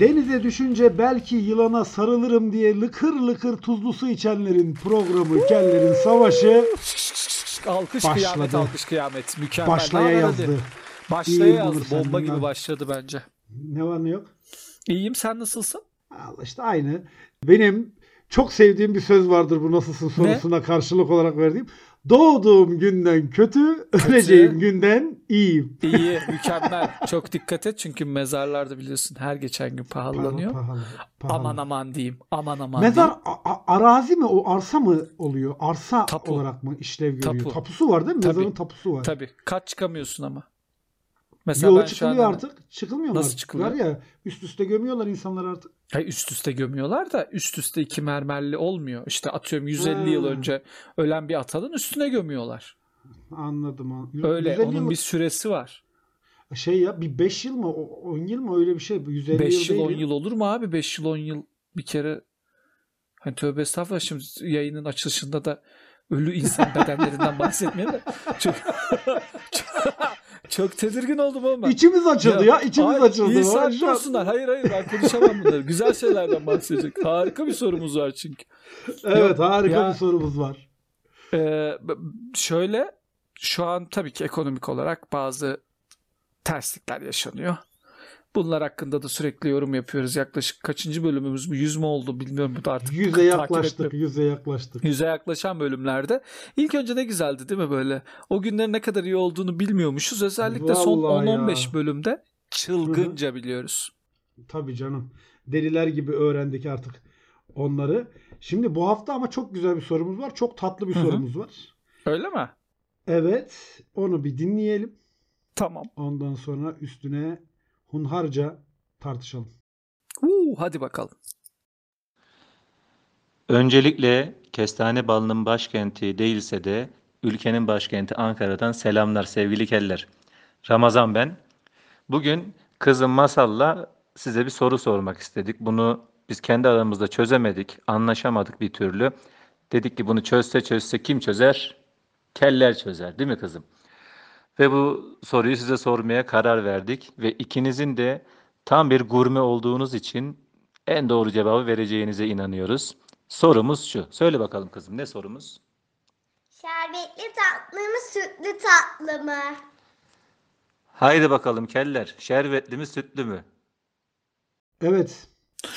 Denize düşünce belki yılana sarılırım diye lıkır lıkır tuzlu su içenlerin programı Kellerin Savaşı Alkış Başladı. kıyamet, alkış kıyamet. Mükemmel. başlaya Ne yazdı. Başlaya İyiyim yazdı. Bomba gibi başladı bence. Ne var ne yok? İyiyim sen nasılsın? Allah işte aynı. Benim çok sevdiğim bir söz vardır bu nasılsın sorusuna karşılık olarak verdiğim. Doğduğum günden kötü, öleceğim günden iyiyim. İyi, mükemmel. Çok dikkat et çünkü mezarlarda biliyorsun her geçen gün pahalanıyor. Pahalı, pahalı, pahalı. Aman aman diyeyim. Aman aman Mezar diyeyim. a- arazi mi o arsa mı oluyor? Arsa Tapu. olarak mı işlev görüyor? Tapu. Tapusu var değil mi? Tabii. Mezarın tapusu var. Tabii. Kaç çıkamıyorsun ama. Mesela Yo ben çıkılıyor an- artık. Çıkılmıyor mu Nasıl artık? çıkılıyor? Ya üst üste gömüyorlar insanlar artık. Hayır, üst üste gömüyorlar da üst üste iki mermerli olmuyor. İşte atıyorum 150 Ha. yıl önce ölen bir atanın üstüne gömüyorlar. Anladım. an- Öyle. 150 Onun yıl- bir süresi var. şey ya bir 5 yıl mı o- 10 yıl mı öyle bir şey. 150 5 yıl yıl 10 değil. yıl olur mu abi? 5 yıl 10 yıl bir kere hani tövbe estağfurullah şimdi yayının açılışında da ölü insan bedenlerinden bahsetmeyelim de çok, çok, çok tedirgin oldum oğlum ben. İçimiz açıldı ya, içimiz ay, açıldı. iyi an. olsunlar. Hayır hayır ben konuşamam bunları. Güzel şeylerden bahsedecek. Harika bir sorumuz var çünkü. Evet harika Ya- bir sorumuz var. B- şöyle şu an tabii ki ekonomik olarak bazı terslikler yaşanıyor. Bunlar hakkında da sürekli yorum yapıyoruz. Yaklaşık kaçıncı bölümümüz bu? Yüz mü oldu bilmiyorum. Bu da artık Yüze yaklaştık, yüze yaklaştık. Yüze yaklaşan bölümlerde. İlk önce ne güzeldi değil mi böyle? O günlerin ne kadar iyi olduğunu bilmiyormuşuz. Özellikle son Vallahi 10-15 ya. bölümde çılgınca biliyoruz. Tabii canım. Deliler gibi öğrendik artık onları. Şimdi bu hafta ama çok güzel bir sorumuz var. Çok tatlı bir Hı hı. sorumuz var. Öyle mi? Evet. Onu bir dinleyelim. Tamam. Ondan sonra üstüne hunharca tartışalım. Uu, hadi bakalım. Öncelikle kestane balının başkenti değilse de ülkenin başkenti Ankara'dan selamlar sevgili keller. Ramazan ben. Bugün kızım Masal'la size bir soru sormak istedik. Bunu biz kendi aramızda çözemedik, anlaşamadık bir türlü. Dedik ki bunu çözse çözse kim çözer? Keller çözer, değil mi kızım? Ve bu soruyu size sormaya karar verdik ve ikinizin de tam bir gurme olduğunuz için en doğru cevabı vereceğinize inanıyoruz. Sorumuz şu. Söyle bakalım kızım ne sorumuz? Şerbetli tatlı mı, sütlü tatlı mı? Haydi bakalım keller. Şerbetli mi sütlü mü? Evet.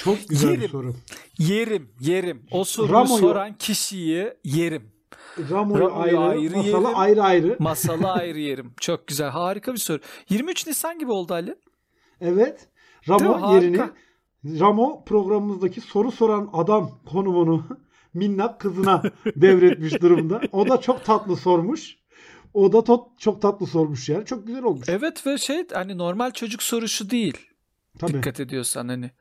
Çok güzel bir Yerim. soru. Yerim, yerim. O soruyu Ramo'yu- soran kişiyi yerim. Ramo'yu Ramo'yu ayrı, ayrı masalı yerim. ayrı ayrı. Masalı ayrı yerim. Çok güzel. Harika bir soru. 23 Nisan gibi oldu Ali. Evet. Ramo yerini Ramo programımızdaki soru soran adam konumunu minnak kızına devretmiş durumda. O da çok tatlı sormuş. O da tot, çok tatlı sormuş yani. Çok güzel olmuş. Evet ve şey hani normal çocuk soruşu değil. Tabii. Dikkat ediyorsan hani.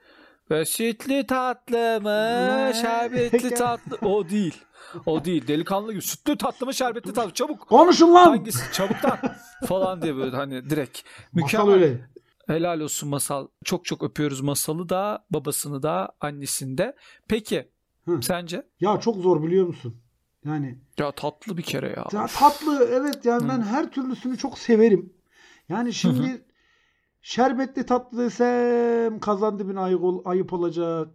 Ve sütlü tatlı mı, şerbetli tatlı o değil. O değil. Delikanlı gibi sütlü tatlı mı, şerbetli tatlı çabuk. Konuşun lan. Hangisi çabuktan falan diye böyle hani direkt. Masal Mükemmel. öyle. Helal olsun Masal. Çok çok öpüyoruz Masal'ı da, babasını da, annesini de. Peki Hı. sence? Ya çok zor biliyor musun? Yani Ya tatlı bir kere ya. ya tatlı evet yani ben her türlüsünü çok severim. Yani şimdi şerbetli tatlı desem kazan dibine ayıp, ol- ayıp olacak.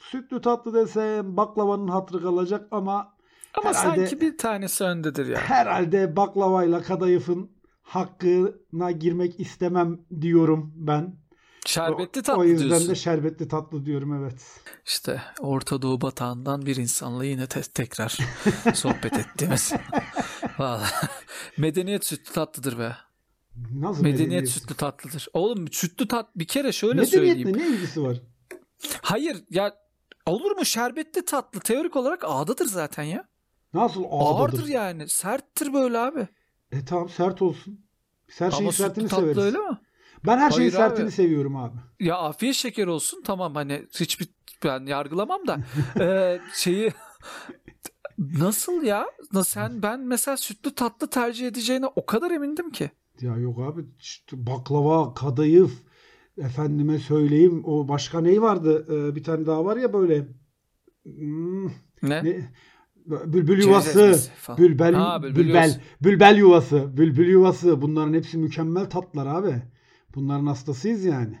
Sütlü tatlı desem baklavanın hatırı kalacak ama Ama herhalde- sanki bir tanesi öndedir ya. herhalde baklavayla kadayıfın hakkına girmek istemem diyorum ben. Şerbetli tatlı o yüzden diyorsun. de şerbetli tatlı diyorum evet. İşte Orta Doğu batağından bir insanla yine te- tekrar sohbet ettiğimiz. Vallahi. Medeniyet sütlü tatlıdır be. Nasıl Medeniyet, sütlü tatlıdır. Oğlum sütlü tat bir kere şöyle Medeniyetle söyleyeyim. ne ilgisi var? Hayır ya olur mu şerbetli tatlı teorik olarak ağdadır zaten ya. Nasıl Ağırdır ağdadır? yani. Serttir böyle abi. E tamam sert olsun. Biz her şeyin Ama sütlü sertini tatlı severiz. öyle mi? Ben her şeyin Hayır abi. sertini seviyorum abi. Ya afiyet şeker olsun tamam hani hiçbir ben yargılamam da Ee, şeyi nasıl ya? Sen ben mesela sütlü tatlı tercih edeceğine o kadar emindim ki. Ya yok abi işte baklava, kadayıf, efendime söyleyeyim o başka ney vardı? Ee, bir tane daha var ya böyle hmm, Ne? ne? Bülbül yuvası, bülbel, Ha, bülbül bülbel, yuvası. bülbel yuvası, bülbül yuvası. Bunların hepsi mükemmel tatlar abi. Bunların hastasıyız yani.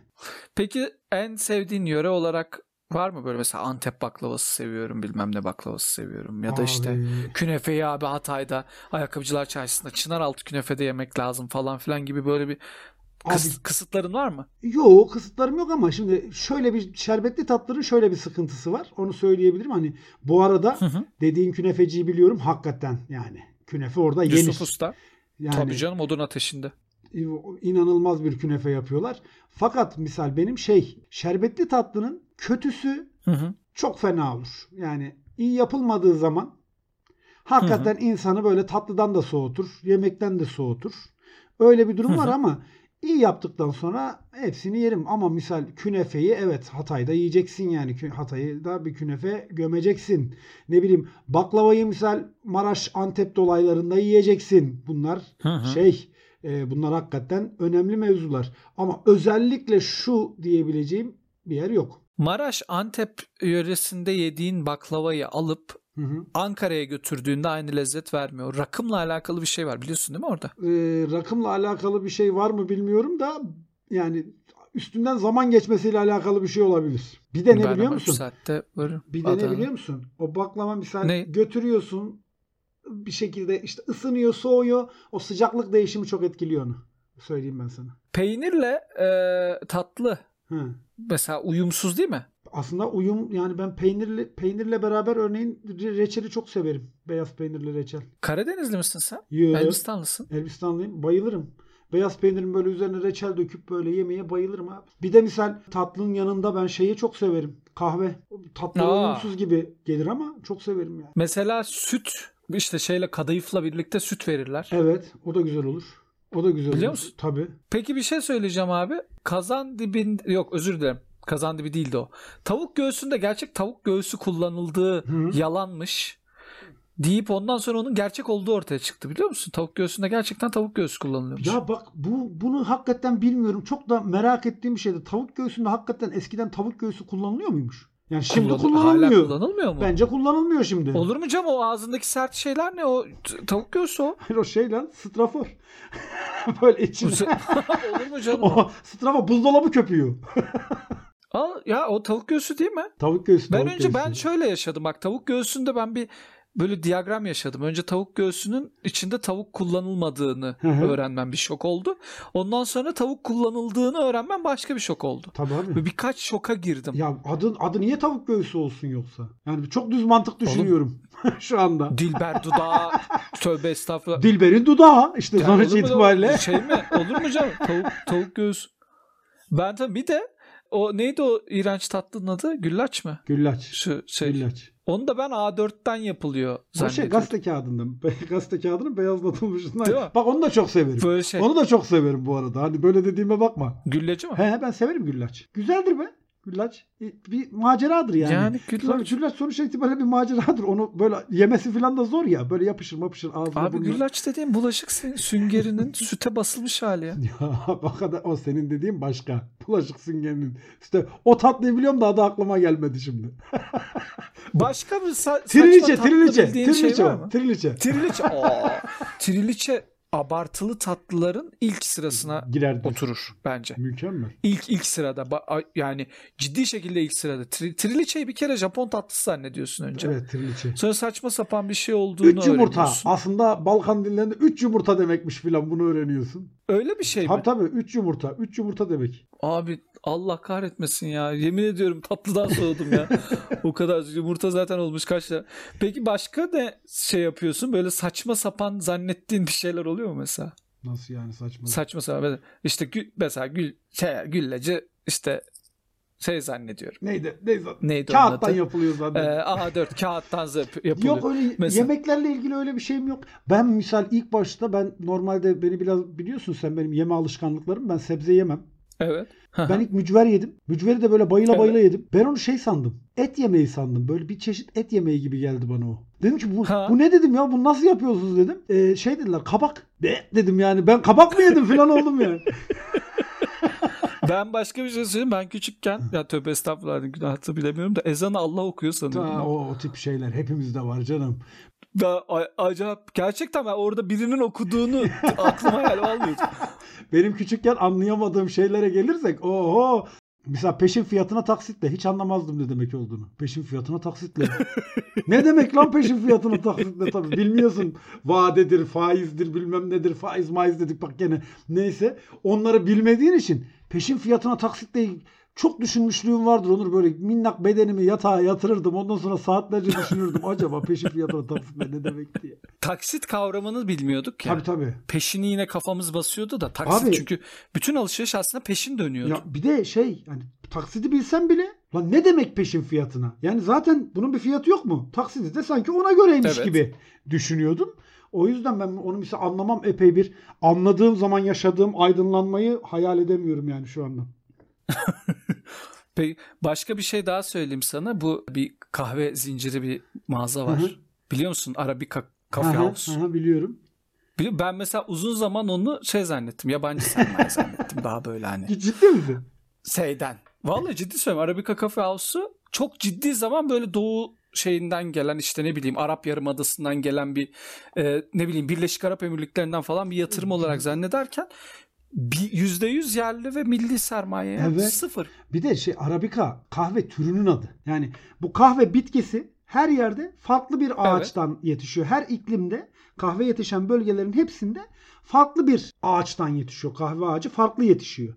Peki en sevdiğin yöre olarak var mı böyle mesela Antep baklavası seviyorum bilmem ne baklavası seviyorum ya da işte Abi, künefeyi abi Hatay'da ayakkabıcılar çarşısında Çınaraltı künefede yemek lazım falan filan gibi böyle bir kıs- Abi- kısıtların var mı? Yok kısıtlarım yok ama şimdi şöyle bir şerbetli tatların şöyle bir sıkıntısı var. Onu söyleyebilirim. Hani bu arada Hı hı. dediğin künefeciyi biliyorum hakikaten yani. Künefe orada yenir. Yusuf Usta. Yani Tabii canım odun ateşinde. inanılmaz bir künefe yapıyorlar. Fakat misal benim şey şerbetli tatlının kötüsü Hı hı. çok fena olur. Yani iyi yapılmadığı zaman hakikaten insanı böyle tatlıdan da soğutur, yemekten de soğutur. Öyle bir durum Hı var hı. ama iyi yaptıktan sonra hepsini yerim. Ama misal künefeyi evet Hatay'da yiyeceksin yani. Hatay'da bir künefe gömeceksin. Ne bileyim baklavayı misal Maraş Antep dolaylarında yiyeceksin. Bunlar Hı hı. şey e, bunlar hakikaten önemli mevzular. Ama özellikle şu diyebileceğim bir yer yok. Maraş Antep yöresinde yediğin baklavayı alıp. Ankara'ya götürdüğünde aynı lezzet vermiyor. Rakımla alakalı bir şey var biliyorsun değil mi orada? e, rakımla alakalı bir şey var mı bilmiyorum da yani üstünden zaman geçmesiyle alakalı bir şey olabilir. Bir de ne ben biliyor musun? saatte varım. Bir de ne biliyor musun? O baklava misal Ne? götürüyorsun bir şekilde işte ısınıyor, soğuyor. O sıcaklık değişimi çok etkiliyor onu. Söyleyeyim ben sana. Peynirle e, tatlı Hı. mesela uyumsuz değil mi? Aslında uyum yani ben peynirli peynirle beraber örneğin re- reçeli çok severim. Beyaz peynirli reçel. Karadenizli misin sen? Yo, Elbistanlısın. Elbistanlıyım. Bayılırım. Beyaz peynirin böyle üzerine reçel döküp böyle yemeye bayılırım abi. Bir de misal tatlının yanında ben şeyi çok severim. Kahve. Tatlı Aa. uyumsuz gibi gelir ama çok severim yani. Mesela süt işte şeyle kadayıfla birlikte süt verirler. Evet o da güzel olur. O da güzel Biliyor musun? Tabii. Peki bir şey söyleyeceğim abi. Kazan dibin yok özür dilerim. Kazan dibi değildi o. Tavuk göğsünde gerçek tavuk göğsü kullanıldığı Hı. yalanmış deyip ondan sonra onun gerçek olduğu ortaya çıktı biliyor musun? Tavuk göğsünde gerçekten tavuk göğsü kullanılıyormuş. Ya bak bu bunu hakikaten bilmiyorum. Çok da merak ettiğim bir şeydi. Tavuk göğsünde hakikaten eskiden tavuk göğsü kullanılıyor muymuş? Yani şimdi Kullanı- kullanılmıyor. Hala kullanılmıyor mu? Bence kullanılmıyor şimdi. Olur mu canım o ağzındaki sert şeyler ne o tavuk göğsü o. Hayır o şey lan strafor. Böyle içinde. Olur mu canım? o? strafor buzdolabı köpüğü. Al, ya o tavuk göğsü değil mi? Tavuk göğsü. Ben tavuk önce göğsü. ben şöyle yaşadım bak tavuk göğsünde ben bir böyle diyagram yaşadım. Önce tavuk göğsünün içinde tavuk kullanılmadığını Hı hı. öğrenmem bir şok oldu. Ondan sonra tavuk kullanıldığını öğrenmem başka bir şok oldu. Tabii abi. Ve birkaç şoka girdim. Ya adı, adı niye tavuk göğsü olsun yoksa? Yani çok düz mantık düşünüyorum şu anda. Dilber dudağı tövbe estağfurullah. Dilber'in dudağı işte Yani sonuç itibariyle. Şey mi? Olur mu canım? Tavuk, tavuk göğsü. Ben tabii bir de o neydi o iğrenç tatlının adı? Güllaç mı? Güllaç. Şu şey. Güllaç. Onu da ben A4'ten yapılıyor O şey zannediyorum. gazete kağıdından. Gazete kağıdının beyazlatılmışından. Değil mi? Bak onu da çok severim. Böyle şey. Onu da çok severim bu arada. Hani böyle dediğime bakma. Gülleci mi? He ben severim güllaç. Güzeldir be. Güllaç. Bir maceradır yani. Yani güllaç. güllaç sonuç itibariyle bir maceradır. Onu böyle yemesi falan da zor ya. Böyle yapışır mapışır ağzına Abi burnuna. güllaç dediğin bulaşık sü- süngerinin süte basılmış hali ya. Ya o kadar o senin dediğin başka. Bulaşık süngerinin. İşte o tatlıyı biliyorum da adı aklıma gelmedi şimdi. Başka bir sa- saçma Triliçe, tatlı triliçe, bildiğin triliçe şey var mı? Triliçe. Triliçe. Aa, triliçe abartılı tatlıların ilk sırasına Girerdi. oturur bence. Mükemmel. İlk ilk sırada yani ciddi şekilde ilk sırada. Tri- triliçeyi bir kere Japon tatlısı zannediyorsun önce. Evet triliçe. Sonra saçma sapan bir şey olduğunu Üç yumurta. öğreniyorsun. Aslında Balkan dillerinde üç yumurta demekmiş filan bunu öğreniyorsun. Öyle bir şey mi? Tabii tabii üç yumurta. Üç yumurta demek. Abi Allah kahretmesin ya. Yemin ediyorum tatlıdan soğudum ya. o kadar yumurta zaten olmuş kaç lira. Peki başka ne şey yapıyorsun? Böyle saçma sapan zannettiğin bir şeyler oluyor mu mesela? Nasıl yani saçma? Saçma sapan. Mesela, işte gül, mesela gül, şey, gülleci işte şey zannediyorum. Neydi? Neydi? Neydi Kağıttan yapılıyor Ee, zaten. A4 kağıttan yapılıyor. Yok öyle Mesela- yemeklerle ilgili öyle bir şeyim yok. Ben misal ilk başta ben normalde beni biraz biliyorsun sen benim yeme alışkanlıklarım. Ben sebze yemem. Evet. Ben ilk mücver yedim. Mücveri de böyle bayıla Evet. bayıla yedim. Ben onu şey sandım. Et yemeği sandım. Böyle bir çeşit et yemeği gibi geldi bana o. Dedim ki bu, Ha. bu ne dedim ya? Bunu nasıl yapıyorsunuz dedim. Ee, şey dediler kabak. Ne dedim yani. Ben kabak mı yedim falan oldum yani. Ben başka bir şey söyleyeyim. Ben küçükken ya tövbe estağfurullah günahı bilemiyorum da ezanı Allah okuyor sanıyordum. Ta, o, o tip şeyler hepimizde var canım. Da, a- acayip. Gerçekten ben orada birinin okuduğunu aklıma hayal almıyordum. Benim küçükken anlayamadığım şeylere gelirsek oho Mesela peşin fiyatına taksitle hiç anlamazdım ne demek olduğunu. Peşin fiyatına taksitle. ne demek lan peşin fiyatına taksitle tabii bilmiyorsun. Vadedir, faizdir, bilmem nedir, faiz maiz dedik bak gene. Neyse onları bilmediğin için peşin fiyatına taksitle çok düşünmüşlüğüm vardır Onur böyle minnak bedenimi yatağa yatırırdım. Ondan sonra saatlerce düşünürdüm. Acaba peşin fiyatına taksitle ne demek diye. Taksit kavramını bilmiyorduk ya. Tabii tabii. Peşini yine kafamız basıyordu da taksit Abi- çünkü bütün alışveriş aslında peşin dönüyordu. Ya bir de şey yani taksidi bilsen bile lan ne demek peşin fiyatına? Yani zaten bunun bir fiyatı yok mu? Taksidi de sanki ona göreymiş Evet. gibi düşünüyordum. O yüzden ben onu mesela anlamam epey bir anladığım zaman yaşadığım aydınlanmayı hayal edemiyorum yani şu anda. Peki, başka bir şey daha söyleyeyim sana. Bu bir kahve zinciri bir mağaza var. Hı hı. Biliyor musun? Arabica Coffee Aha, House. aha, biliyorum. Bili- Ben mesela uzun zaman onu şey zannettim. Yabancı sermaye zannettim. Daha böyle hani Ciddi misin? şeyden. Vallahi ciddi söylüyorum. Arabica Coffee House'u çok ciddi zaman böyle doğu şeyinden gelen işte ne bileyim Arap Yarımadası'ndan gelen bir e, ne bileyim Birleşik Arap Emirlikleri'nden falan bir yatırım olarak zannederken yüzde yüz yerli ve milli sermaye yani Evet. sıfır. Bir de şey Arabika kahve türünün adı. Yani bu kahve bitkisi her yerde farklı bir ağaçtan yetişiyor. Her iklimde kahve yetişen bölgelerin hepsinde farklı bir ağaçtan yetişiyor. Kahve ağacı farklı yetişiyor.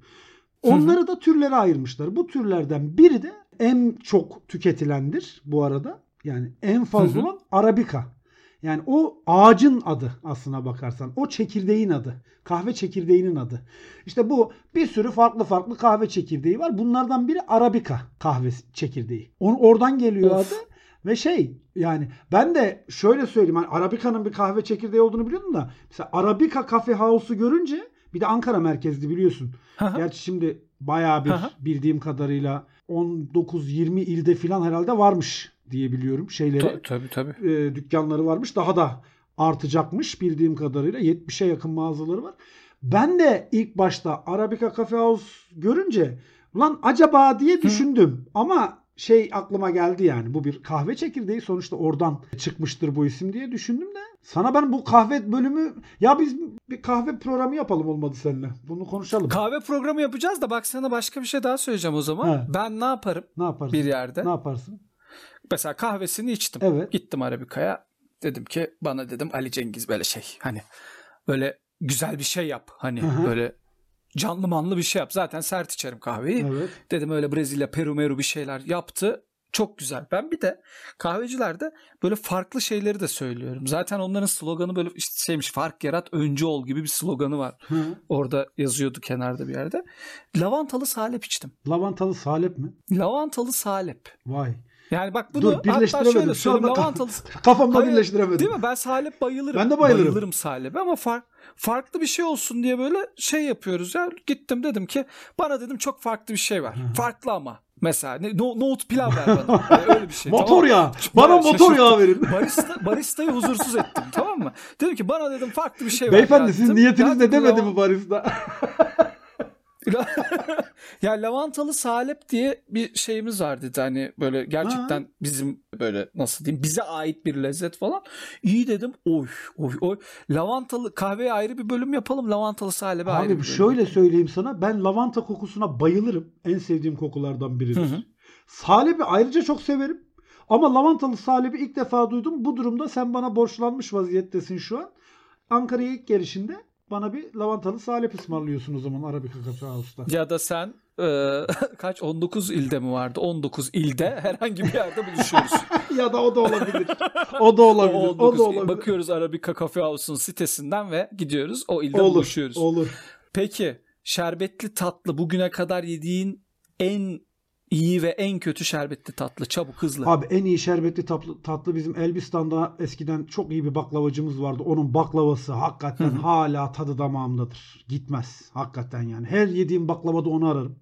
Onları da türlere ayırmışlar. Bu türlerden biri de en çok tüketilendir bu arada. Yani en fazla hı. olan Arabika. Yani o ağacın adı aslına bakarsan. O çekirdeğin adı. Kahve çekirdeğinin adı. İşte bu bir sürü farklı farklı kahve çekirdeği var. Bunlardan biri Arabika kahve çekirdeği. Onun oradan geliyor Of. adı. Ve şey yani ben de şöyle söyleyeyim. Hani Arabika'nın bir kahve çekirdeği olduğunu biliyordum da. Mesela Arabika Cafe House'u görünce bir de Ankara merkezli biliyorsun. Hı hı. Gerçi şimdi bayağı bir Hı hı. bildiğim kadarıyla 19-20 ilde falan herhalde varmış diye biliyorum şeyleri Ta- tabii tabii. e, dükkanları varmış. Daha da artacakmış bildiğim kadarıyla. 70'e yakın mağazaları var. Ben de ilk başta Arabica Cafe House görünce ulan acaba diye düşündüm. Ama şey aklıma geldi yani. Bu bir kahve çekirdeği sonuçta oradan çıkmıştır bu isim diye düşündüm de. Sana ben bu kahve bölümü ya biz bir kahve programı yapalım olmadı seninle. Bunu konuşalım. Kahve programı yapacağız da bak sana başka bir şey daha söyleyeceğim o zaman. He. Ben ne yaparım ne yaparsın? bir yerde? Ne yaparsın? Mesela kahvesini içtim. Evet. Gittim Arabika'ya. Dedim ki bana dedim Ali Cengiz böyle şey hani böyle güzel bir şey yap. Hani Hı hı. böyle canlı manlı bir şey yap. Zaten sert içerim kahveyi. Evet. Dedim öyle Brezilya, Peru, Meru bir şeyler yaptı. Çok güzel. Ben bir de kahvecilerde böyle farklı şeyleri de söylüyorum. Zaten onların sloganı böyle işte şeymiş fark yarat öncü ol gibi bir sloganı var. Hı. Orada yazıyordu kenarda bir yerde. Lavantalı salep içtim. Lavantalı salep mi? Lavantalı salep. Vay. Yani bak bunu Dur, hatta şöyle Şu anda- Lavantalı Kafamda Hayır, birleştiremedim. Değil mi? Ben salep bayılırım. Ben de bayılırım. Bayılırım salebe ama far- farklı bir şey olsun diye böyle şey yapıyoruz ya. Gittim dedim ki bana dedim çok farklı bir şey var. Farklı ama. Mesela ne, no, nohut pilav ver bana. Yani öyle bir şey. motor tamam yağı. Bana motor yağı verin. Barista, baristayı huzursuz ettim tamam mı? Dedim ki bana dedim farklı bir şey var. Beyefendi ya sizin niyetiniz Ya ne demedi mi barista? ya lavantalı salep diye bir şeyimiz var dedi. Hani böyle gerçekten bizim böyle nasıl diyeyim bize ait bir lezzet falan. İyi dedim. Oy oy oy. Lavantalı kahveye ayrı bir bölüm yapalım. Lavantalı salebe ayrı bir Abi bölüm. şöyle söyleyeyim sana. Ben lavanta kokusuna bayılırım. En sevdiğim kokulardan biridir. Hı hı. Salebi ayrıca çok severim. Ama lavantalı salebi ilk defa duydum. Bu durumda sen bana borçlanmış vaziyettesin şu an. Ankara'ya ilk gelişinde bana bir lavantalı salep ısmarlıyorsun o zaman Arabica Cafe House'ta. Ya da sen e, kaç 19 ilde mi vardı? 19 ilde herhangi bir yerde buluşuyoruz. ya da o da olabilir. O da O olabilir. O, 19 da olabilir. Bakıyoruz Arabica Cafe House'un sitesinden ve gidiyoruz. O ilde olur. buluşuyoruz. Olur. Peki şerbetli tatlı bugüne kadar yediğin en iyi ve en kötü şerbetli tatlı çabuk hızlı. Abi en iyi şerbetli tatlı, tatlı bizim Elbistan'da eskiden çok iyi bir baklavacımız vardı. Onun baklavası hakikaten Hı hı. hala tadı damağımdadır. Gitmez. Hakikaten yani. Her yediğim baklavada onu ararım.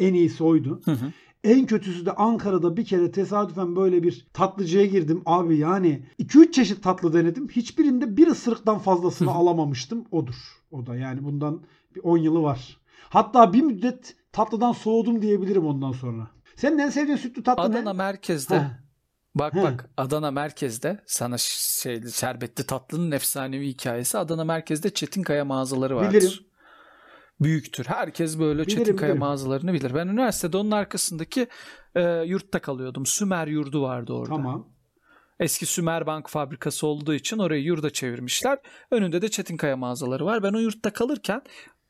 En iyisi oydu. Hı. En kötüsü de Ankara'da bir kere tesadüfen böyle bir tatlıcıya girdim. Abi yani 2-3 çeşit tatlı denedim. Hiçbirinde bir ısırıktan fazlasını alamamıştım. Odur. O da yani bundan bir 10 yılı var. Hatta bir müddet tatlıdan soğudum diyebilirim ondan sonra. Senin en sevdiğin sütlü tatlı Adana ne? merkezde Heh. Bak He. bak Adana merkezde sana ş- şeyli şerbetli tatlının efsanevi hikayesi Adana merkezde Çetinkaya mağazaları vardır. Bilirim. Büyüktür. Herkes böyle Bilirim, Çetinkaya bilirim. mağazalarını bilir. Ben üniversitede onun arkasındaki e, yurtta kalıyordum. Sümer yurdu vardı orada. Tamam. Eski Sümer Bank fabrikası olduğu için orayı yurda çevirmişler. Önünde de Çetinkaya mağazaları var. Ben o yurtta kalırken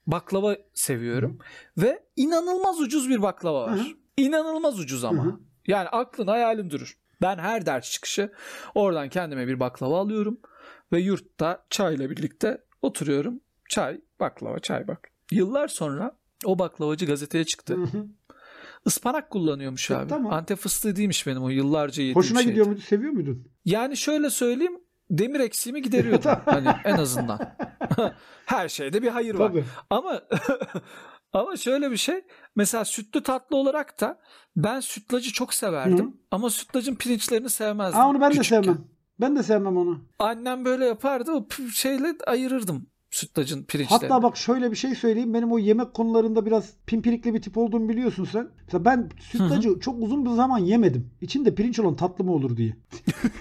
baklava seviyorum. Ve inanılmaz ucuz bir baklava var. Hı hı. İnanılmaz ucuz ama. Hı hı. Yani aklın hayalin durur. Ben her ders çıkışı oradan kendime bir baklava alıyorum. Ve yurtta çayla birlikte oturuyorum. Çay, baklava, çay bak. Yıllar sonra o baklavacı gazeteye çıktı. Hı hı. Ispanak kullanıyormuş E, abi. tamam. Antep fıstığı değilmiş benim o yıllarca yediğim Hoşuna şeydi. gidiyor muydu? Seviyor muydun? Yani şöyle söyleyeyim demir eksiğimi gideriyordu hani en azından. Her şeyde bir hayır var. Tabii. Ama ama şöyle bir şey mesela sütlü tatlı olarak da ben sütlacı çok severdim Hı. ama sütlacın pirinçlerini sevmezdim. Aa, onu ben de küçükken. sevmem. Ben de sevmem onu. Annem böyle yapardı o şeyle ayırırdım sütlacın pirinçlerini. Hatta bak şöyle bir şey söyleyeyim. Benim o yemek konularında biraz pimpirikli bir tip olduğumu biliyorsun sen. Mesela ben sütlacı çok uzun bir zaman yemedim. İçinde pirinç olan tatlı mı olur diye.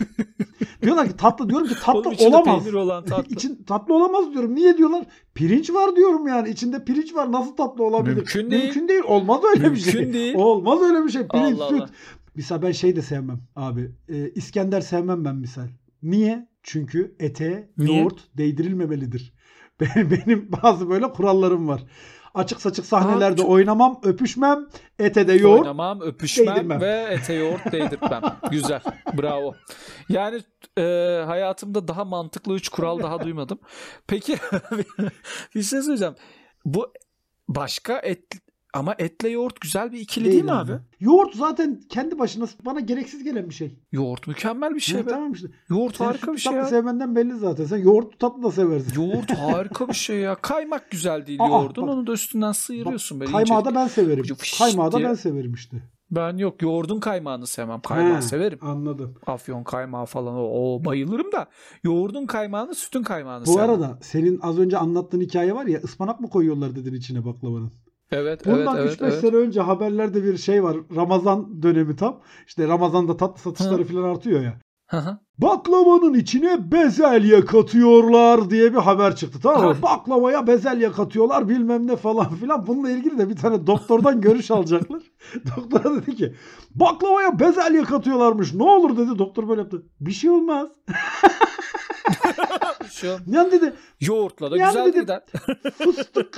Diyorlar ki tatlı diyorum ki tatlı Oğlum olamaz. peynir olan tatlı. İçin, tatlı olamaz diyorum. Niye diyorlar? Pirinç var diyorum yani. İçinde pirinç var. Nasıl tatlı olabilir? Mümkün değil. Mümkün değil. Olmaz öyle bir şey. Mümkün değil. Olmaz öyle bir şey. Pirinç, Allah süt. Allah. Mesela ben şey de sevmem abi. Ee, İskender sevmem ben misal. Niye? Çünkü ete Niye? yoğurt değdirilmemelidir. Benim, bazı böyle kurallarım var. Açık saçık sahnelerde çok- oynamam, öpüşmem, ete de yoğurt. Oynamam, öpüşmem değdirmem. ve ete yoğurt değdirtmem. Güzel. Bravo. Yani e, hayatımda daha mantıklı üç kural daha duymadım. Peki bir şey söyleyeceğim. Bu başka et ama etle yoğurt güzel bir ikili değil, mi abi? Yoğurt zaten kendi başına bana gereksiz gelen bir şey. Yoğurt mükemmel bir şey be. tamam işte. Yoğurt Sen harika bir şey ya. sevmenden belli zaten. Sen yoğurt tatlı da seversin. Yoğurt harika bir şey ya. Kaymak güzel değil Aa, yoğurdun. bak. Onu da üstünden sıyırıyorsun böyle Kaymağı da ben severim. Fış Kaymağı da ben severim işte. Ben yok yoğurdun kaymağını sevmem. Kaymağı He, severim. Anladım. Afyon kaymağı falan o, o bayılırım da yoğurdun kaymağını sütün kaymağını Bu sevmem. arada senin az önce anlattığın hikaye var ya ıspanak mı koyuyorlar dedin içine baklavanın. Evet Bundan evet 3-5 evet. sene önce haberlerde bir şey var. Ramazan dönemi tam. İşte Ramazan'da tatlı satışları Hı. falan artıyor ya. Hı hı. Baklavanın içine bezelye katıyorlar diye bir haber çıktı tamam mı? Baklavaya bezelye katıyorlar bilmem ne falan filan. Bununla ilgili de bir tane doktordan görüş alacaklar. Doktora dedi ki baklavaya bezelye katıyorlarmış. Ne olur dedi. Doktor böyle yaptı. Bir şey olmaz. Şu Yani dedi yoğurtla da Yani güzel dedim- gider. fıstık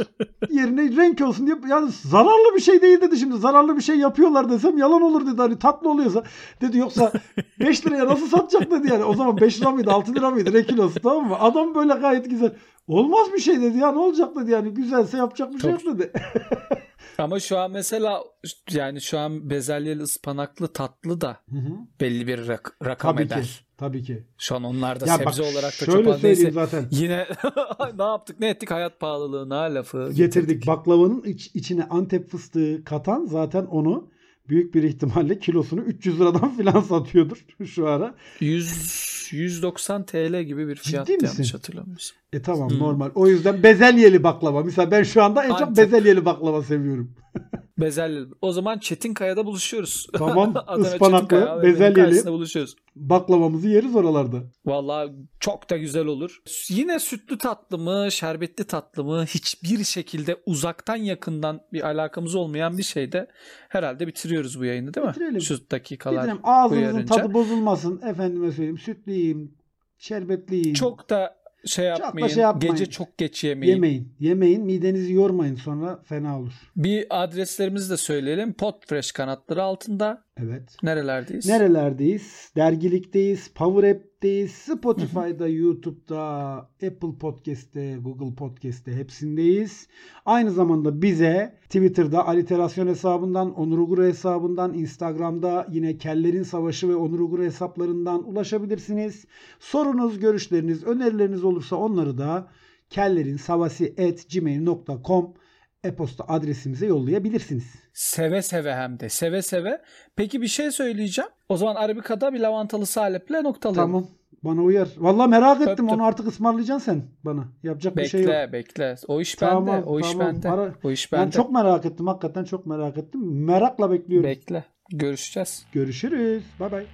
yerine renk olsun diye yani zararlı bir şey değil dedi. Şimdi zararlı bir şey yapıyorlar desem yalan olur dedi. Hani tatlı oluyorsa dedi yoksa 5 liraya nasıl satacak dedi yani. O zaman 5 lira mıydı 6 lira mıydı ne kilosu tamam mı? Adam böyle gayet güzel. Olmaz bir şey dedi ya ne olacak dedi yani. Güzelse yapacak bir şey yok dedi. Ama şu an mesela yani şu an bezelyeli ıspanaklı tatlı da Hı hı. belli bir rak- rakam tabii eder. ki tabii ki Şu an onlar da ya sebze bak olarak da çok şöyle söyleyeyim zaten Yine ne yaptık ne ettik hayat pahalılığına lafı getirdik baklavanın iç- içine antep fıstığı katan zaten onu büyük bir ihtimalle kilosunu 300 liradan filan satıyordur şu ara. 100 190 TL gibi bir fiyat misin? yanlış hatırlamıyorsam. E tamam Hmm. normal. O yüzden bezelyeli baklava. Mesela ben şu anda en çok Antep. bezelyeli baklava seviyorum. Bezelyeli. O zaman Çetinkaya'da buluşuyoruz. Tamam, AVM'nin bezelyeli. buluşuyoruz. Baklavamızı yeriz oralarda. Vallahi çok da güzel olur. Yine sütlü tatlı mı, şerbetli tatlı mı hiçbir şekilde uzaktan yakından bir alakamız olmayan bir şeyde herhalde bitiriyoruz bu yayını değil mi? Bitirelim. Şu dakikalar Dedim ağzınızın uyarınca. tadı bozulmasın. Efendime söyleyeyim sütlüyüm, şerbetliyim. Çok da şey yapmayın. şey yapmayın. Gece çok geç yemeyin. yemeyin. Yemeyin. Midenizi yormayın sonra fena olur. Bir adreslerimizi de söyleyelim. Podfresh kanatları altında. Evet. Nerelerdeyiz? Nerelerdeyiz? Dergilikteyiz, Power App'teyiz, Spotify'da, YouTube'da, Apple Podcast'te, Google Podcast'te hepsindeyiz. Aynı zamanda bize Twitter'da Aliterasyon hesabından, Onur Ugur hesabından, Instagram'da yine Kellerin Savaşı ve Onur Ugur hesaplarından ulaşabilirsiniz. Sorunuz, görüşleriniz, önerileriniz olursa onları da kellerinsavasi.gmail.com e-posta adresimize yollayabilirsiniz. Seve seve hem de. Seve seve. Peki bir şey söyleyeceğim. O zaman Arabika'da bir lavantalı saleple noktalayalım. Tamam. Bana uyar. Vallahi merak ettim. Öptüm. Onu artık ısmarlayacaksın sen bana. Yapacak bir Bekle şey yok. bekle. O iş Tamam, bende. O iş tamam. bende. Ara- O iş Ben bende. çok merak ettim. Hakikaten çok merak ettim. Merakla bekliyorum. Bekle. Görüşeceğiz. Görüşürüz. Bay bay.